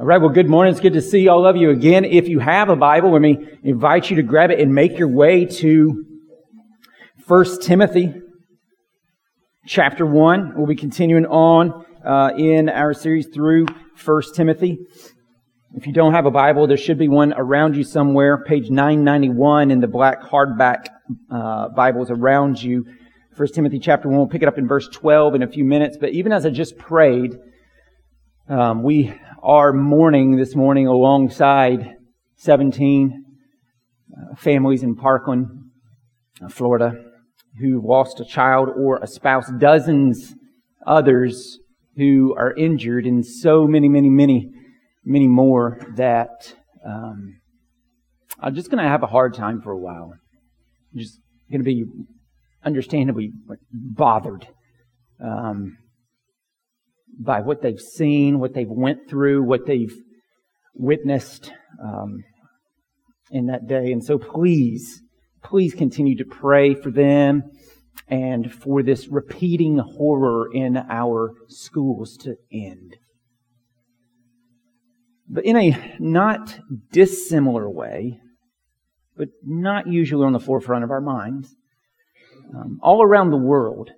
All right, well, good morning. It's good to see all of you again. If you have a Bible, let me invite you to grab it and make your way to 1 Timothy chapter 1. We'll be continuing on uh, in our series through 1 Timothy. If you don't have a Bible, there should be one around you somewhere, page 991 in the black hardback uh, Bibles around you. 1 Timothy chapter 1, we'll pick it up in verse 12 in a few minutes. But even as I just prayed, um, we are mourning this morning alongside 17 uh, families in Parkland, uh, Florida, who lost a child or a spouse, dozens others who are injured, and so many, many, many, many more that um, I'm just going to have a hard time for a while. I'm just going to be understandably bothered. Um, by what they've seen, what they've went through, what they've witnessed um, in that day. And so please, please continue to pray for them and for this repeating horror in our schools to end. But in a not dissimilar way, but not usually on the forefront of our minds, um, all around the world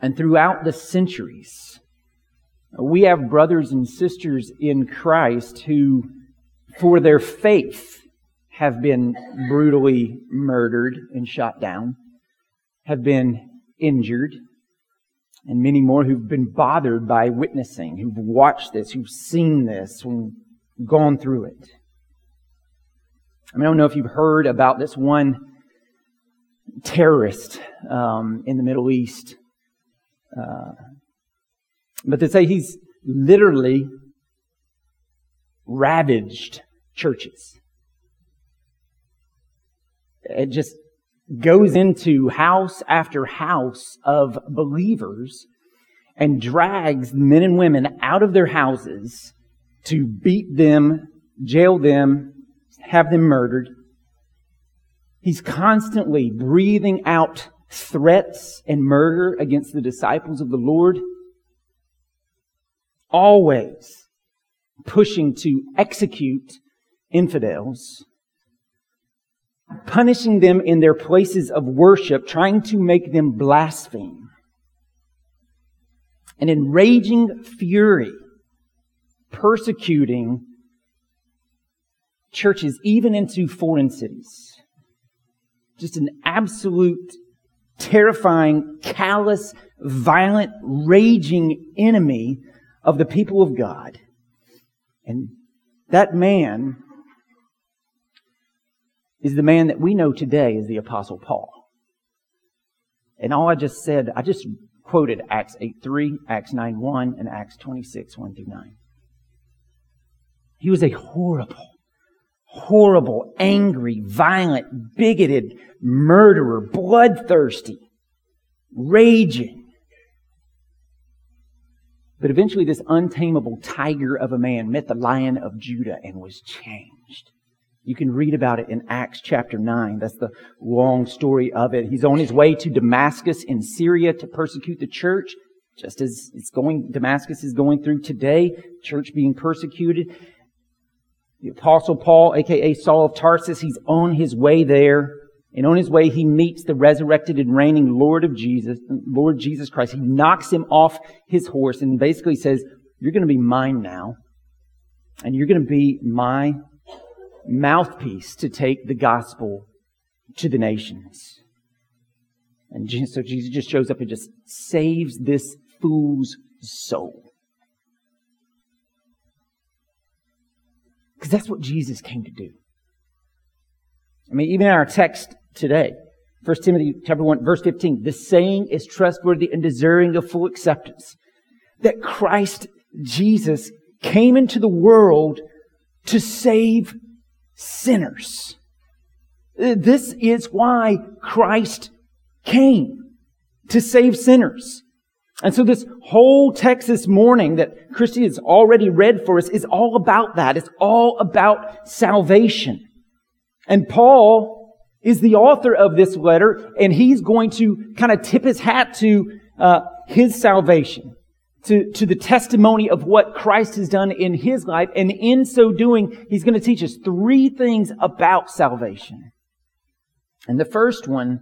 and throughout the centuries, we have brothers and sisters in Christ who, for their faith, have been brutally murdered and shot down, have been injured, and many more who've been bothered by witnessing, who've watched this, who've seen this, and gone through it. I, mean, I don't know if you've heard about this one terrorist um, in the Middle East. Uh, but to say he's literally ravaged churches. It just goes into house after house of believers and drags men and women out of their houses to beat them, jail them, have them murdered. He's constantly breathing out threats and murder against the disciples of the Lord always pushing to execute infidels, punishing them in their places of worship, trying to make them blaspheme. An enraging fury persecuting churches even into foreign cities. Just an absolute terrifying, callous, violent, raging enemy of the people of God. And that man is the man that we know today as the Apostle Paul. And all I just said, I just quoted Acts 8 3, Acts 9 1, and Acts 26 1 through 9. He was a horrible, horrible, angry, violent, bigoted murderer, bloodthirsty, raging, but eventually, this untamable tiger of a man met the lion of Judah and was changed. You can read about it in Acts chapter 9. That's the long story of it. He's on his way to Damascus in Syria to persecute the church, just as it's going, Damascus is going through today, church being persecuted. The apostle Paul, aka Saul of Tarsus, he's on his way there. And on his way, he meets the resurrected and reigning Lord of Jesus, Lord Jesus Christ. He knocks him off his horse and basically says, you're going to be mine now. And you're going to be my mouthpiece to take the gospel to the nations. And so Jesus just shows up and just saves this fool's soul. Because that's what Jesus came to do. I mean, even in our text today, 1 Timothy chapter 1, verse 15, the saying is trustworthy and deserving of full acceptance. That Christ Jesus came into the world to save sinners. This is why Christ came to save sinners. And so this whole text this morning that Christy has already read for us is all about that. It's all about salvation. And Paul is the author of this letter, and he's going to kind of tip his hat to uh, his salvation. to, to the testimony of what Christ has done in his life. And in so doing, he's going to teach us three things about salvation. And the first one,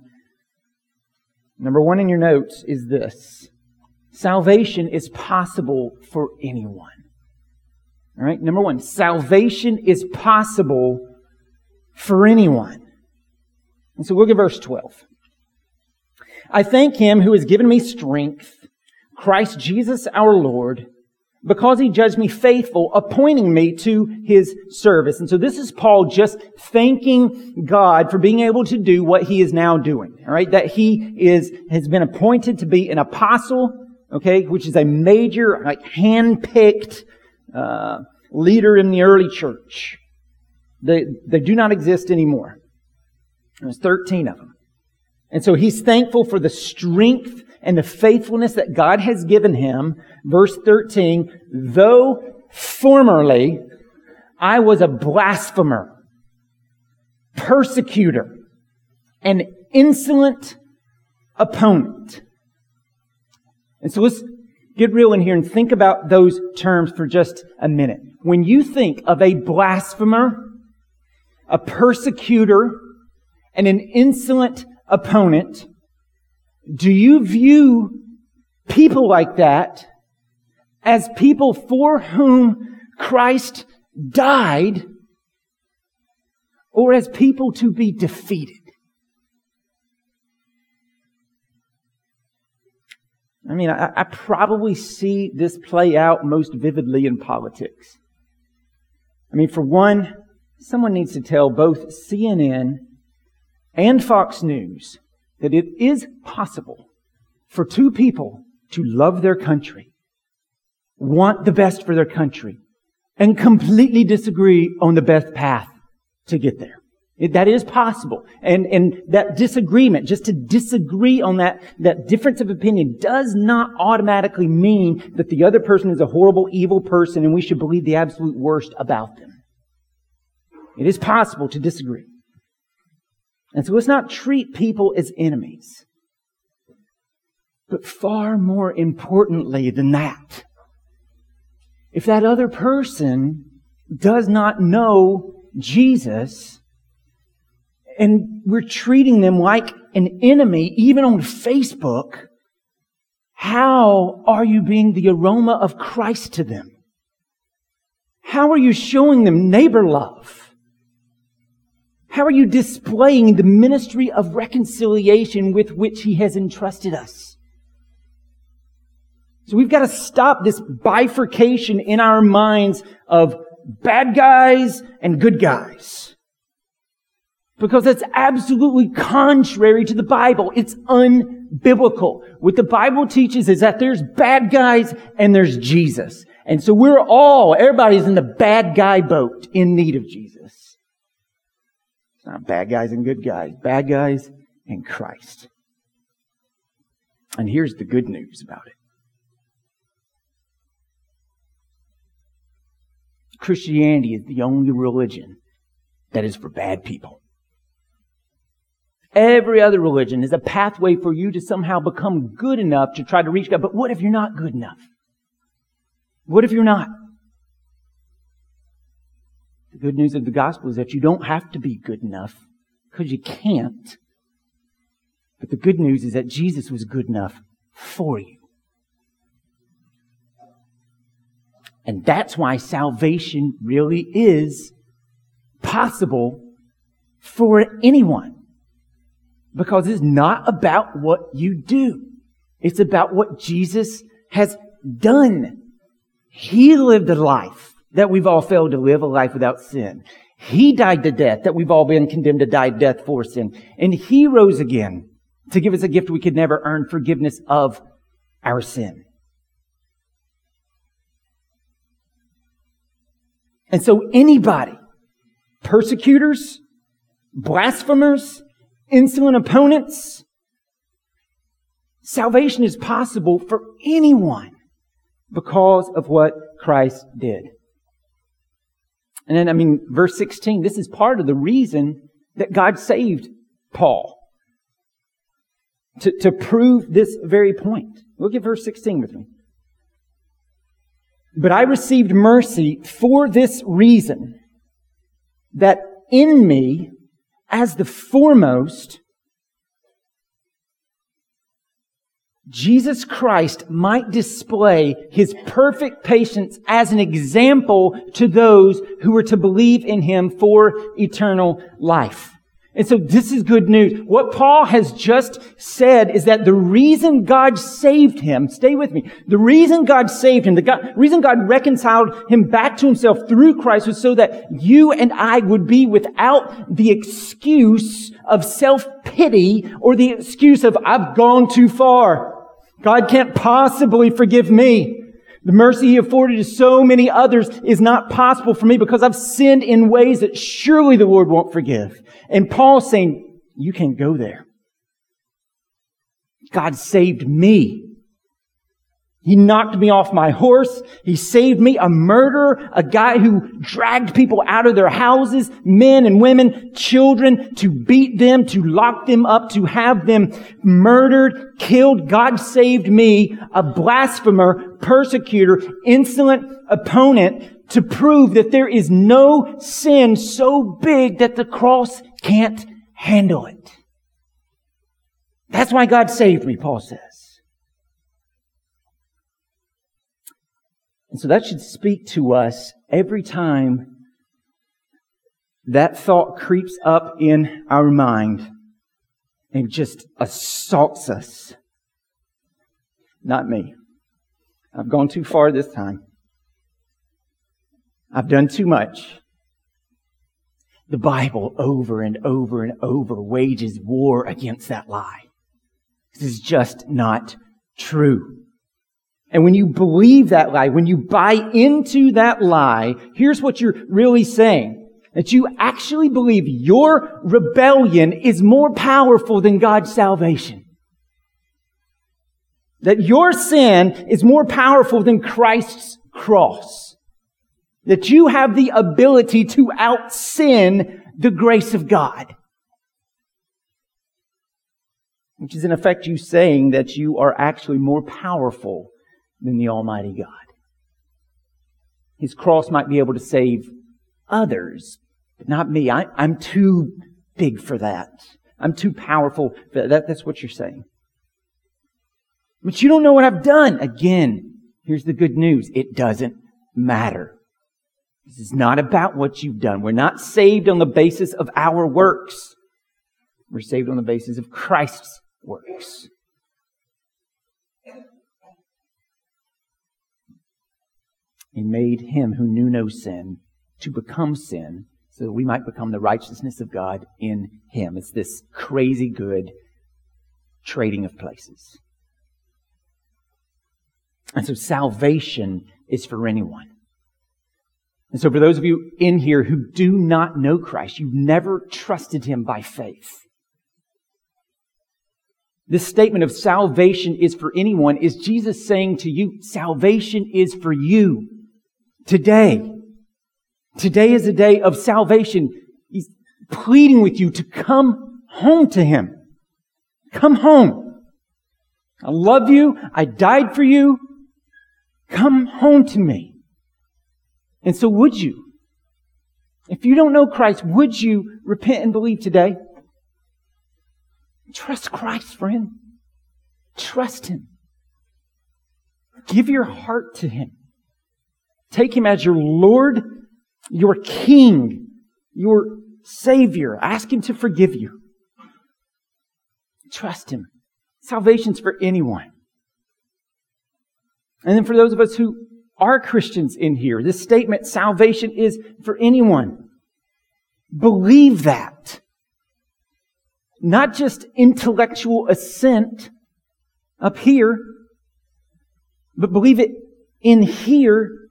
number one in your notes, is this. Salvation is possible for anyone. All right. Number one, salvation is possible for anyone. And so look at verse 12. I thank him who has given me strength, Christ Jesus our Lord, because he judged me faithful, appointing me to his service. And so this is Paul just thanking God for being able to do what he is now doing. All right. That he is, has been appointed to be an apostle, okay, which is a major, like hand-picked, uh, leader in the early church. They, they do not exist anymore. There's 13 of them. And so he's thankful for the strength and the faithfulness that God has given him. Verse 13, though formerly I was a blasphemer, persecutor, an insolent opponent. And so let's get real in here and think about those terms for just a minute. When you think of a blasphemer, a persecutor, and an insolent opponent, do you view people like that as people for whom Christ died or as people to be defeated? I mean, I, I, probably see this play out most vividly in politics. I mean, for one, someone needs to tell both CNN and Fox News that it is possible for two people to love their country, want the best for their country, and completely disagree on the best path to get there. It, that is possible. And, and that disagreement, just to disagree on that, that difference of opinion does not automatically mean that the other person is a horrible, evil person and we should believe the absolute worst about them. It is possible to disagree. And so let's not treat people as enemies. But far more importantly than that, if that other person does not know Jesus, and we're treating them like an enemy, even on Facebook, how are you being the aroma of Christ to them? How are you showing them neighbor love? How are you displaying the ministry of reconciliation with which He has entrusted us? So we've got to stop this bifurcation in our minds of bad guys and good guys. Because that's absolutely contrary to the Bible. It's unbiblical. What the Bible teaches is that there's bad guys and there's Jesus. And so we're all, everybody's in the bad guy boat in need of Jesus. Not bad guys and good guys, bad guys and Christ. And here's the good news about it. Christianity is the only religion that is for bad people. Every other religion is a pathway for you to somehow become good enough to try to reach God. But what if you're not good enough? What if you're not? The good news of the gospel is that you don't have to be good enough because you can't. But the good news is that Jesus was good enough for you. And that's why salvation really is possible for anyone. Because it's not about what you do. It's about what Jesus has done. He lived a life that we've all failed to live a life without sin. He died the death that we've all been condemned to die death for sin. And He rose again to give us a gift we could never earn forgiveness of our sin. And so anybody, persecutors, blasphemers, insolent opponents, salvation is possible for anyone because of what Christ did. And then, I mean, verse 16, this is part of the reason that God saved Paul. To, to prove this very point. Look at verse 16 with me. But I received mercy for this reason, that in me, as the foremost, Jesus Christ might display his perfect patience as an example to those who were to believe in him for eternal life. And so this is good news. What Paul has just said is that the reason God saved him, stay with me, the reason God saved him, the God, reason God reconciled him back to himself through Christ was so that you and I would be without the excuse of self-pity or the excuse of I've gone too far. God can't possibly forgive me. The mercy he afforded to so many others is not possible for me because I've sinned in ways that surely the Lord won't forgive. And Paul's saying, you can't go there. God saved me. He knocked me off my horse. He saved me, a murderer, a guy who dragged people out of their houses, men and women, children, to beat them, to lock them up, to have them murdered, killed. God saved me, a blasphemer, persecutor, insolent opponent, to prove that there is no sin so big that the cross can't handle it. That's why God saved me, Paul says. And so that should speak to us every time that thought creeps up in our mind and just assaults us. Not me. I've gone too far this time. I've done too much. The Bible over and over and over wages war against that lie. This is just not true. And when you believe that lie, when you buy into that lie, here's what you're really saying. That you actually believe your rebellion is more powerful than God's salvation. That your sin is more powerful than Christ's cross. That you have the ability to out sin the grace of God. Which is in effect you saying that you are actually more powerful than the Almighty God. His cross might be able to save others, but not me. I, am too big for that. I'm too powerful. That. That's what you're saying. But you don't know what I've done. Again, here's the good news. It doesn't matter. This is not about what you've done. We're not saved on the basis of our works. We're saved on the basis of Christ's works. And made him who knew no sin to become sin so that we might become the righteousness of God in him. It's this crazy good trading of places. And so salvation is for anyone. And so for those of you in here who do not know Christ, you've never trusted him by faith. This statement of salvation is for anyone is Jesus saying to you, salvation is for you. Today, today is a day of salvation. He's pleading with you to come home to Him. Come home. I love you. I died for you. Come home to me. And so would you? If you don't know Christ, would you repent and believe today? Trust Christ, friend. Trust Him. Give your heart to Him. Take Him as your Lord, your King, your Savior. Ask Him to forgive you. Trust Him. Salvation's for anyone. And then for those of us who are Christians in here, this statement, salvation is for anyone. Believe that. Not just intellectual assent up here, but believe it in here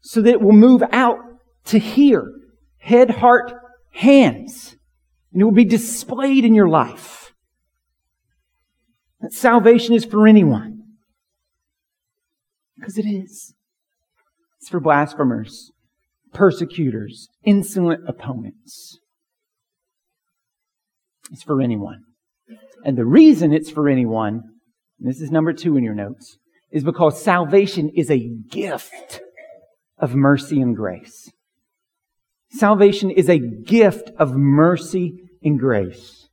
so that it will move out to here. Head, heart, hands. And it will be displayed in your life. That salvation is for anyone. Because it is. It's for blasphemers, persecutors, insolent opponents. It's for anyone. And the reason it's for anyone, this is number two in your notes, is because salvation is a gift of mercy and grace. Salvation is a gift of mercy and grace.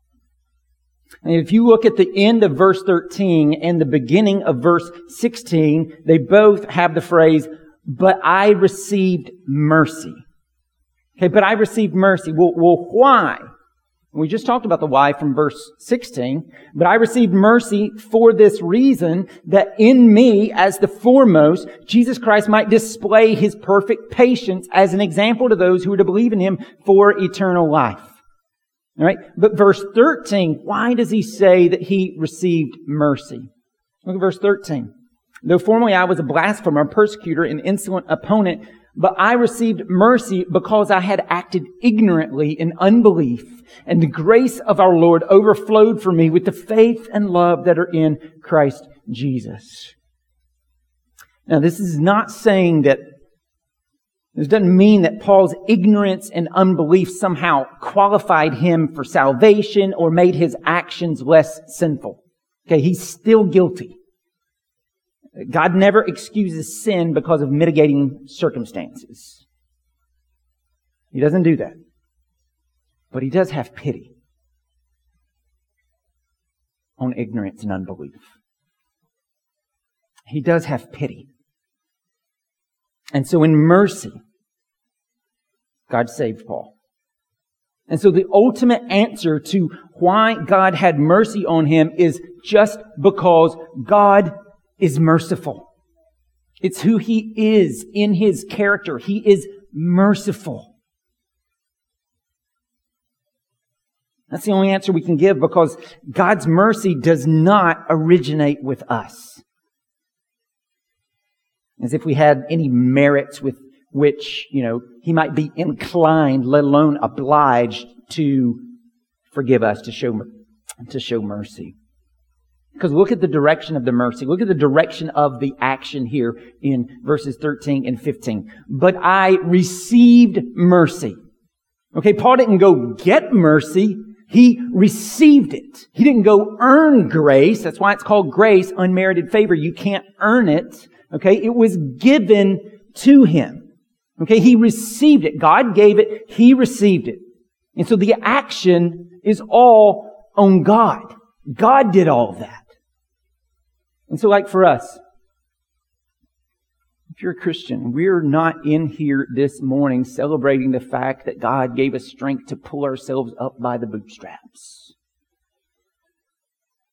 And if you look at the end of verse 13 and the beginning of verse 16, they both have the phrase, but I received mercy. Okay, but I received mercy. Well, well why? We just talked about the why from verse 16, but I received mercy for this reason that in me, as the foremost, Jesus Christ might display his perfect patience as an example to those who are to believe in him for eternal life. All right. But verse 13, why does he say that he received mercy? Look at verse 13. Though formerly I was a blasphemer, persecutor, and insolent opponent, but I received mercy because I had acted ignorantly in unbelief, and the grace of our Lord overflowed for me with the faith and love that are in Christ Jesus. Now, this is not saying that this doesn't mean that Paul's ignorance and unbelief somehow qualified him for salvation or made his actions less sinful. Okay, he's still guilty. God never excuses sin because of mitigating circumstances. He doesn't do that. But he does have pity on ignorance and unbelief. He does have pity. And so in mercy, God saved Paul. And so the ultimate answer to why God had mercy on him is just because God is merciful. It's who he is in his character. He is merciful. That's the only answer we can give because God's mercy does not originate with us. As if we had any merits with which, you know, he might be inclined, let alone obliged to forgive us, to show, to show mercy. Because look at the direction of the mercy. Look at the direction of the action here in verses 13 and 15. But I received mercy. Okay, Paul didn't go get mercy. He received it. He didn't go earn grace. That's why it's called grace, unmerited favor. You can't earn it. Okay, it was given to him. Okay, he received it. God gave it. He received it. And so the action is all on God. God did all that. And so, like for us, if you're a Christian, we're not in here this morning celebrating the fact that God gave us strength to pull ourselves up by the bootstraps.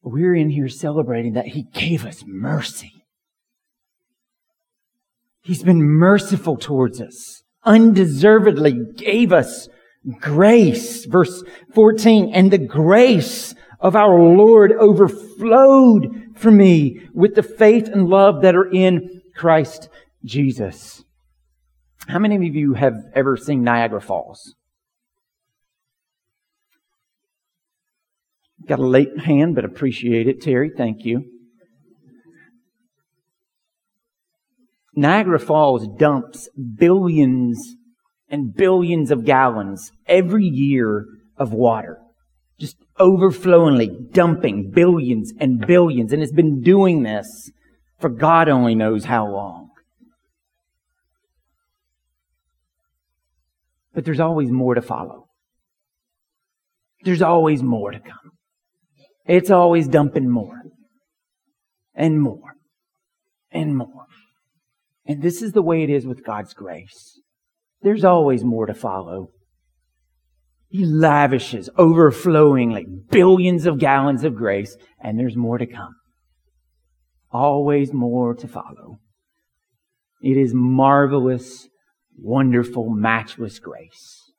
We're in here celebrating that He gave us mercy. He's been merciful towards us, undeservedly gave us grace. Verse 14, and the grace of our Lord overflowed for me with the faith and love that are in Christ Jesus. How many of you have ever seen Niagara Falls? Got a late hand, but appreciate it, Terry. Thank you. Niagara Falls dumps billions and billions of gallons every year of water just overflowingly dumping billions and billions. And it's been doing this for God only knows how long. But there's always more to follow. There's always more to come. It's always dumping more and more and more. And this is the way it is with God's grace. There's always more to follow. He lavishes overflowing like billions of gallons of grace, and there's more to come. Always more to follow. It is marvelous, wonderful, matchless grace.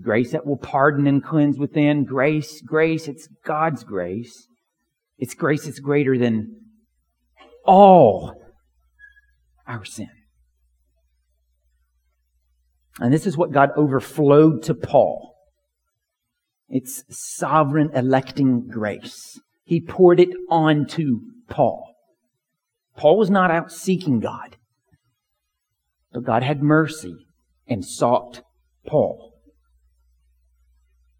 Grace that will pardon and cleanse within. Grace, grace, it's God's grace. It's grace that's greater than all our sin. And this is what God overflowed to Paul. It's sovereign electing grace. He poured it onto Paul. Paul was not out seeking God, but God had mercy and sought Paul.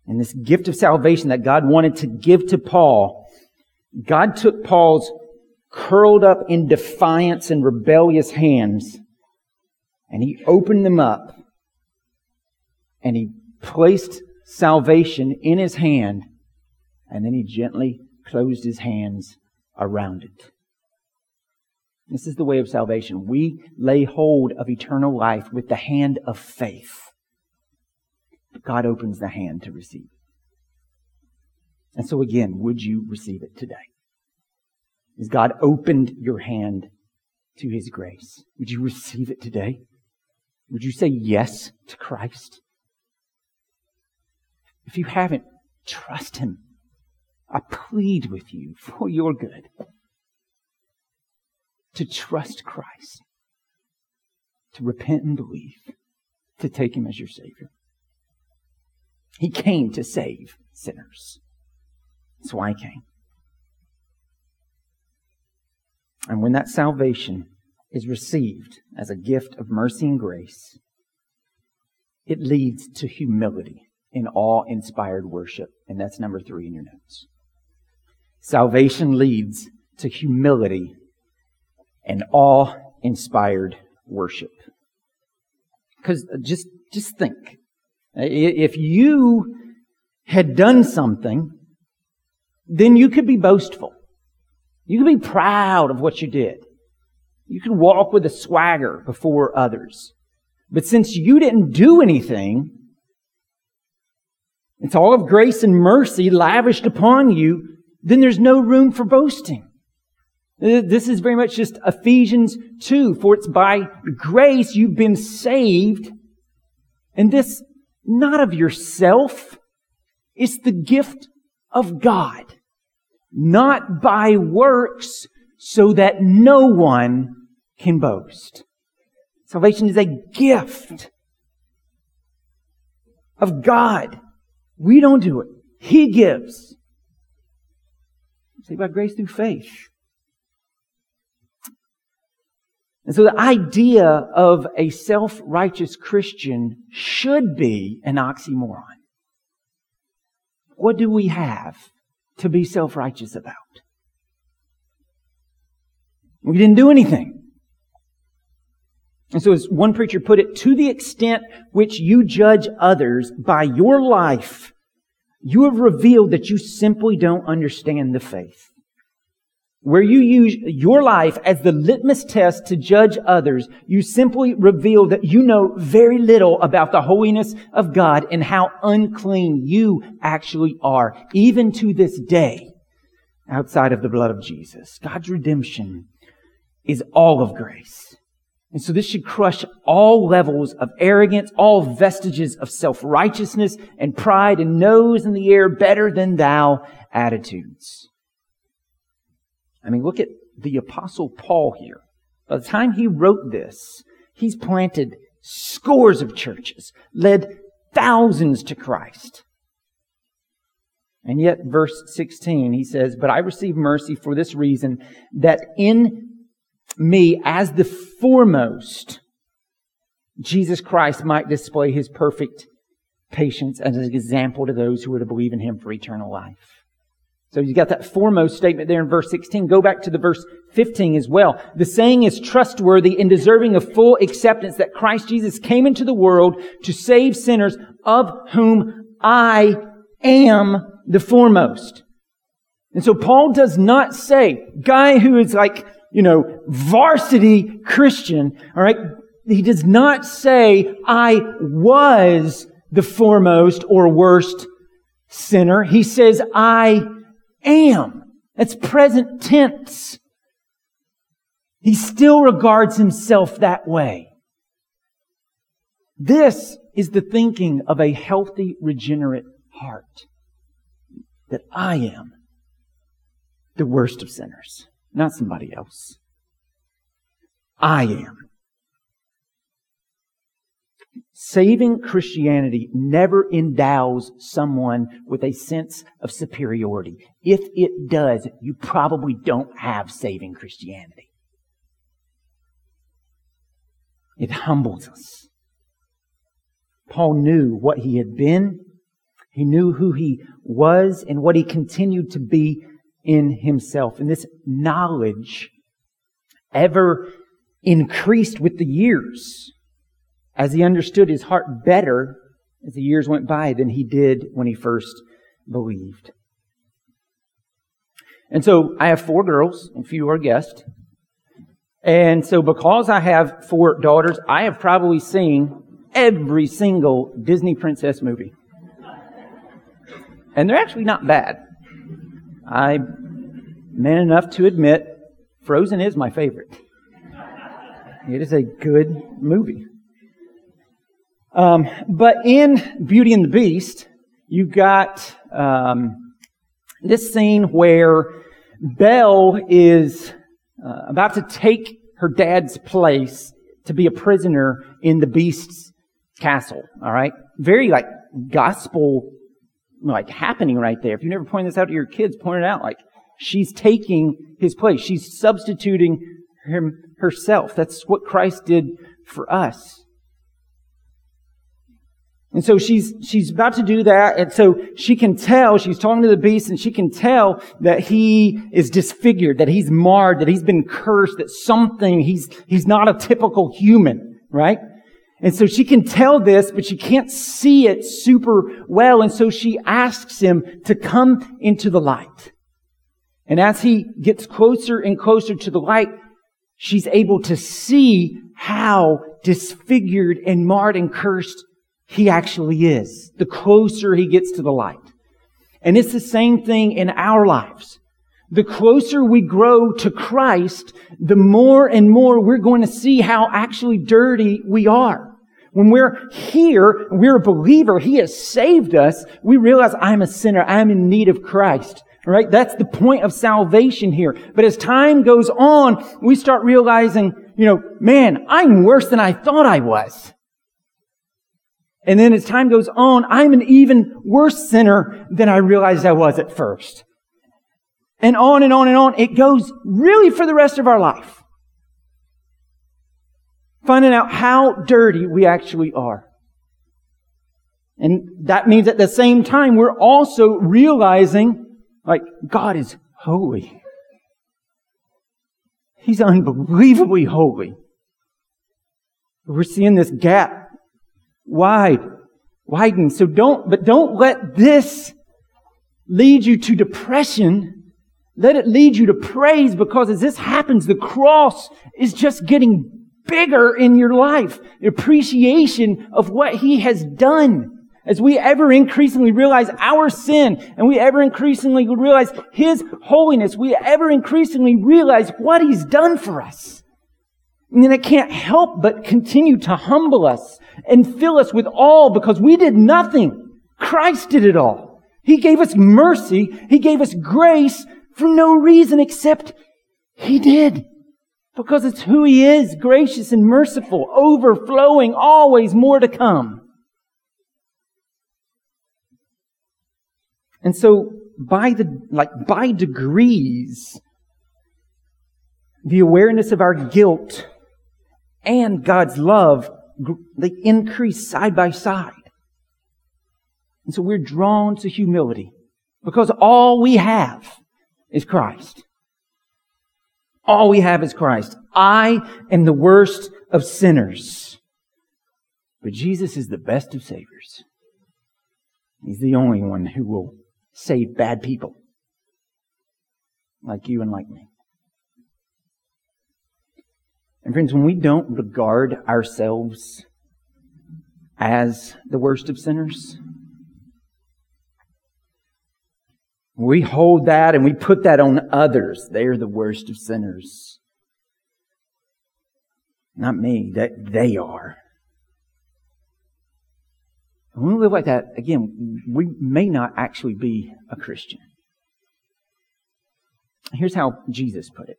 And this gift of salvation that God wanted to give to Paul, God took Paul's curled up in defiance and rebellious hands And he opened them up and he placed salvation in his hand and then he gently closed his hands around it. This is the way of salvation. We lay hold of eternal life with the hand of faith. God opens the hand to receive. And so again, would you receive it today? Has God opened your hand to His grace? Would you receive it today? Would you say yes to Christ? If you haven't, trust Him. I plead with you for your good to trust Christ, to repent and believe, to take Him as your Savior. He came to save sinners. That's why He came. And when that salvation is received as a gift of mercy and grace, it leads to humility in awe inspired worship. And that's number three in your notes. Salvation leads to humility and awe inspired worship. Because uh, just, just think. If you had done something, then you could be boastful. You could be proud of what you did. You could walk with a swagger before others. But since you didn't do anything, it's all of grace and mercy lavished upon you, then there's no room for boasting. Uh, this is very much just Ephesians 2, for it's by grace you've been saved, and this not of yourself, it's the gift of God, not by works, so that no one can boast. Salvation is a gift of God. We don't do it. He gives. Say by grace through faith. And so the idea of a self-righteous Christian should be an oxymoron. What do we have to be self-righteous about? We didn't do anything. And so as one preacher put it, to the extent which you judge others by your life, you have revealed that you simply don't understand the faith where you use your life as the litmus test to judge others, you simply reveal that you know very little about the holiness of God and how unclean you actually are, even to this day, outside of the blood of Jesus. God's redemption is all of grace. And so this should crush all levels of arrogance, all vestiges of self-righteousness and pride and nose in the air better than thou attitudes. I mean, look at the apostle Paul here. By the time he wrote this, he's planted scores of churches, led thousands to Christ. And yet, verse 16, he says, But I receive mercy for this reason, that in me, as the foremost, Jesus Christ might display his perfect patience as an example to those who are to believe in him for eternal life. So you got that foremost statement there in verse 16. Go back to the verse 15 as well. The saying is trustworthy and deserving of full acceptance that Christ Jesus came into the world to save sinners of whom I am the foremost. And so Paul does not say, guy who is like, you know, varsity Christian, alright? He does not say, I was the foremost or worst sinner. He says, I am. That's present tense. He still regards himself that way. This is the thinking of a healthy, regenerate heart. That I am the worst of sinners, not somebody else. I am. Saving Christianity never endows someone with a sense of superiority. If it does, you probably don't have saving Christianity. It humbles us. Paul knew what he had been. He knew who he was and what he continued to be in himself. And this knowledge ever increased with the years. as he understood his heart better as the years went by than he did when he first believed. And so I have four girls, if you are a guest. And so because I have four daughters, I have probably seen every single Disney princess movie. And they're actually not bad. I'm man enough to admit Frozen is my favorite. It is a good movie. Um, but in Beauty and the Beast, you've got um, this scene where Belle is uh, about to take her dad's place to be a prisoner in the Beast's castle. All right, very like gospel like happening right there. If you never point this out to your kids, point it out. Like she's taking his place. She's substituting him herself. That's what Christ did for us. And so she's, she's about to do that. And so she can tell, she's talking to the beast and she can tell that he is disfigured, that he's marred, that he's been cursed, that something, he's, he's not a typical human, right? And so she can tell this, but she can't see it super well. And so she asks him to come into the light. And as he gets closer and closer to the light, she's able to see how disfigured and marred and cursed he actually is, the closer he gets to the light. And it's the same thing in our lives. The closer we grow to Christ, the more and more we're going to see how actually dirty we are. When we're here, we're a believer, He has saved us, we realize I'm a sinner, I'm in need of Christ. Right? That's the point of salvation here. But as time goes on, we start realizing, you know, man, I'm worse than I thought I was. And then as time goes on, I'm an even worse sinner than I realized I was at first. And on and on and on. It goes really for the rest of our life. Finding out how dirty we actually are. And that means at the same time, we're also realizing, like, God is holy. He's unbelievably holy. We're seeing this gap wide, widen. So don't, but don't let this lead you to depression. Let it lead you to praise because as this happens, the cross is just getting bigger in your life. Appreciation of what He has done. As we ever increasingly realize our sin and we ever increasingly realize His holiness, we ever increasingly realize what He's done for us. And then it can't help but continue to humble us and fill us with all because we did nothing. Christ did it all. He gave us mercy. He gave us grace for no reason except He did. Because it's who He is, gracious and merciful, overflowing, always more to come. And so, by the, like, by degrees, the awareness of our guilt and God's love, they increase side by side. And so we're drawn to humility because all we have is Christ. All we have is Christ. I am the worst of sinners. But Jesus is the best of saviors. He's the only one who will save bad people like you and like me. And friends, when we don't regard ourselves as the worst of sinners, we hold that and we put that on others. They're the worst of sinners. Not me, that they are. when we live like that, again, we may not actually be a Christian. Here's how Jesus put it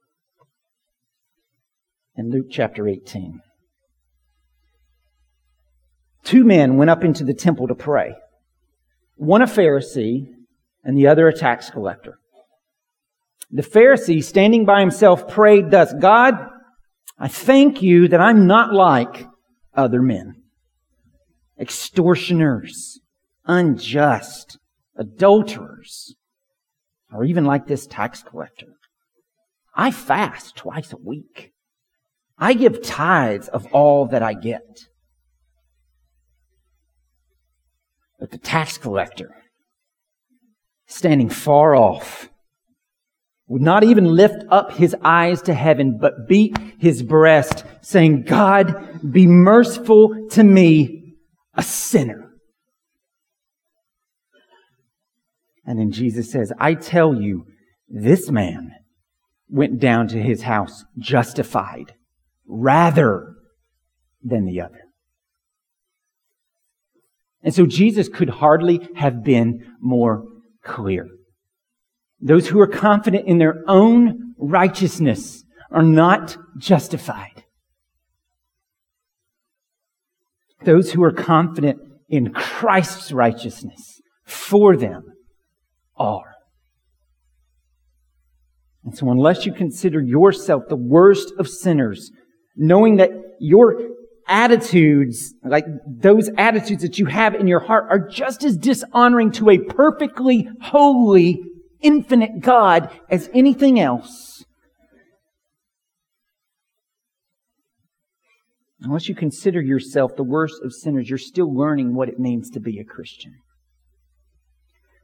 in Luke chapter 18. Two men went up into the temple to pray. One a Pharisee and the other a tax collector. The Pharisee, standing by himself, prayed thus, God, I thank you that I'm not like other men. Extortioners, unjust, adulterers, or even like this tax collector. I fast twice a week. I give tithes of all that I get. But the tax collector, standing far off, would not even lift up his eyes to heaven, but beat his breast, saying, God, be merciful to me, a sinner. And then Jesus says, I tell you, this man went down to his house justified rather than the other. And so Jesus could hardly have been more clear. Those who are confident in their own righteousness are not justified. Those who are confident in Christ's righteousness for them are. And so unless you consider yourself the worst of sinners, knowing that your attitudes, like those attitudes that you have in your heart are just as dishonoring to a perfectly holy infinite God as anything else. Unless you consider yourself the worst of sinners, you're still learning what it means to be a Christian.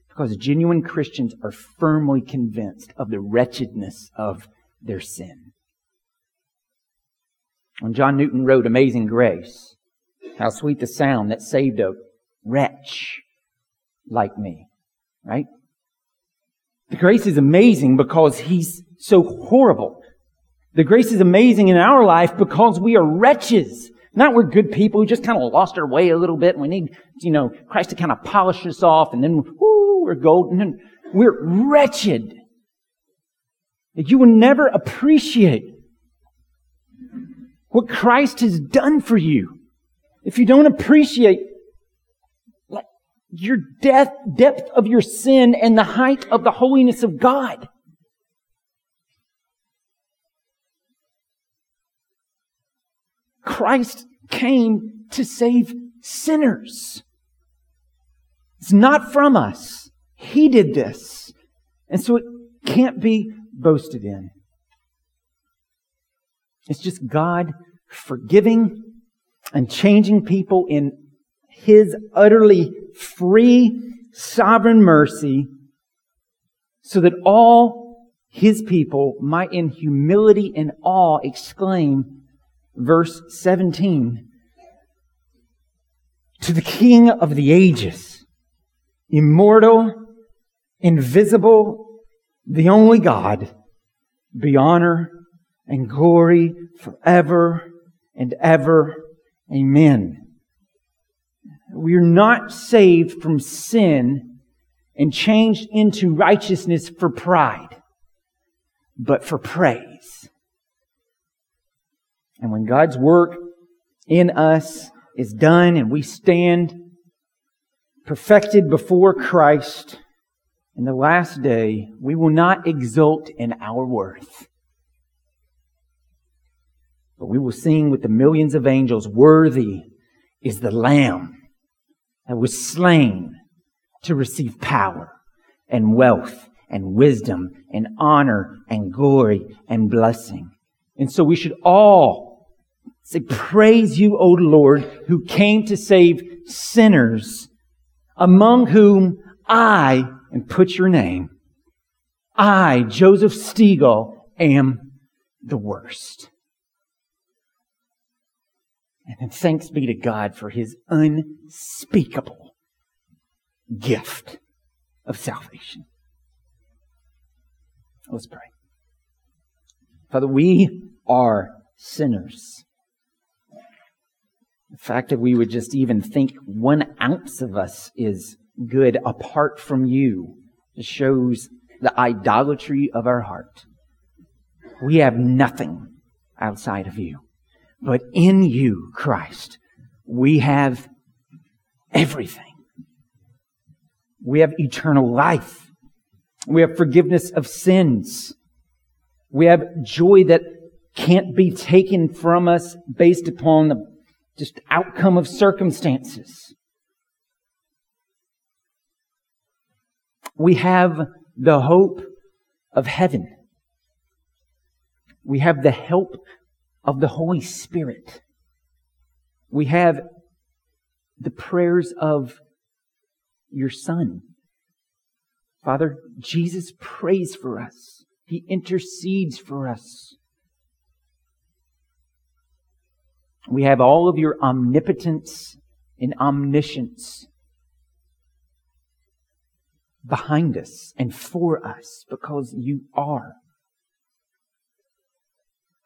Because genuine Christians are firmly convinced of the wretchedness of their sin. When John Newton wrote Amazing Grace, how sweet the sound that saved a wretch like me, right? The grace is amazing because He's so horrible. The grace is amazing in our life because we are wretches. Not we're good people who just kind of lost our way a little bit and we need, you know, Christ to kind of polish us off and then, we're golden and we're wretched. You will never appreciate what Christ has done for you if you don't appreciate your death, depth of your sin and the height of the holiness of God. Christ came to save sinners. It's not from us. He did this. And so it can't be boasted in. It's just God forgiving and changing people in His utterly free, sovereign mercy so that all his people might in humility and awe exclaim, verse 17, to the King of the ages, immortal, invisible, the only God, be honor and glory forever and ever. Amen. We're not saved from sin and changed into righteousness for pride, but for praise. And when God's work in us is done and we stand perfected before Christ in the last day, we will not exult in our worth. But we will sing with the millions of angels, Worthy is the Lamb that was slain to receive power and wealth and wisdom and honor and glory and blessing. And so we should all say, praise you, O Lord, who came to save sinners among whom I, and put your name, I, Joseph Stegall, am the worst. And thanks be to God for his unspeakable gift of salvation. Let's pray. Father, we are sinners. The fact that we would just even think one ounce of us is good apart from you shows the idolatry of our heart. We have nothing outside of you. But in you, Christ, we have everything. We have eternal life. We have forgiveness of sins. We have joy that can't be taken from us based upon the just outcome of circumstances. We have the hope of heaven. We have the help of the Holy Spirit. We have the prayers of your Son. Father, Jesus prays for us. He intercedes for us. We have all of your omnipotence and omniscience behind us and for us because you are.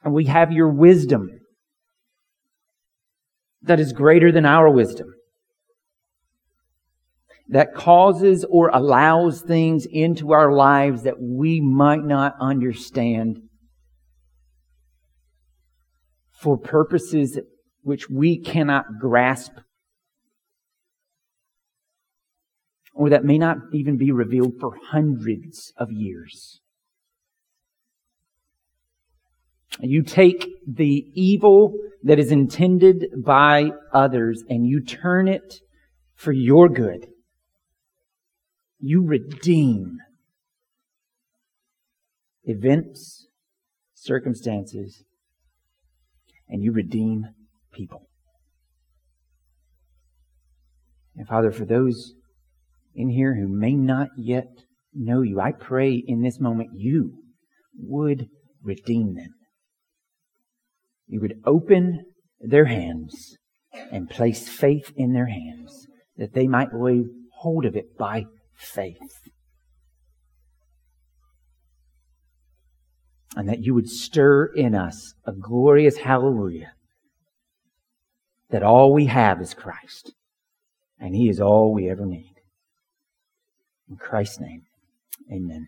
And we have your wisdom that is greater than our wisdom. That causes or allows things into our lives that we might not understand for purposes which we cannot grasp or that may not even be revealed for hundreds of years. You take the evil that is intended by others and you turn it for your good. You redeem events, circumstances, and you redeem people. And Father, for those in here who may not yet know you, I pray in this moment you would redeem them. You would open their hands and place faith in their hands that they might lay hold of it by faith. And that you would stir in us a glorious hallelujah that all we have is Christ and He is all we ever need. In Christ's name, amen.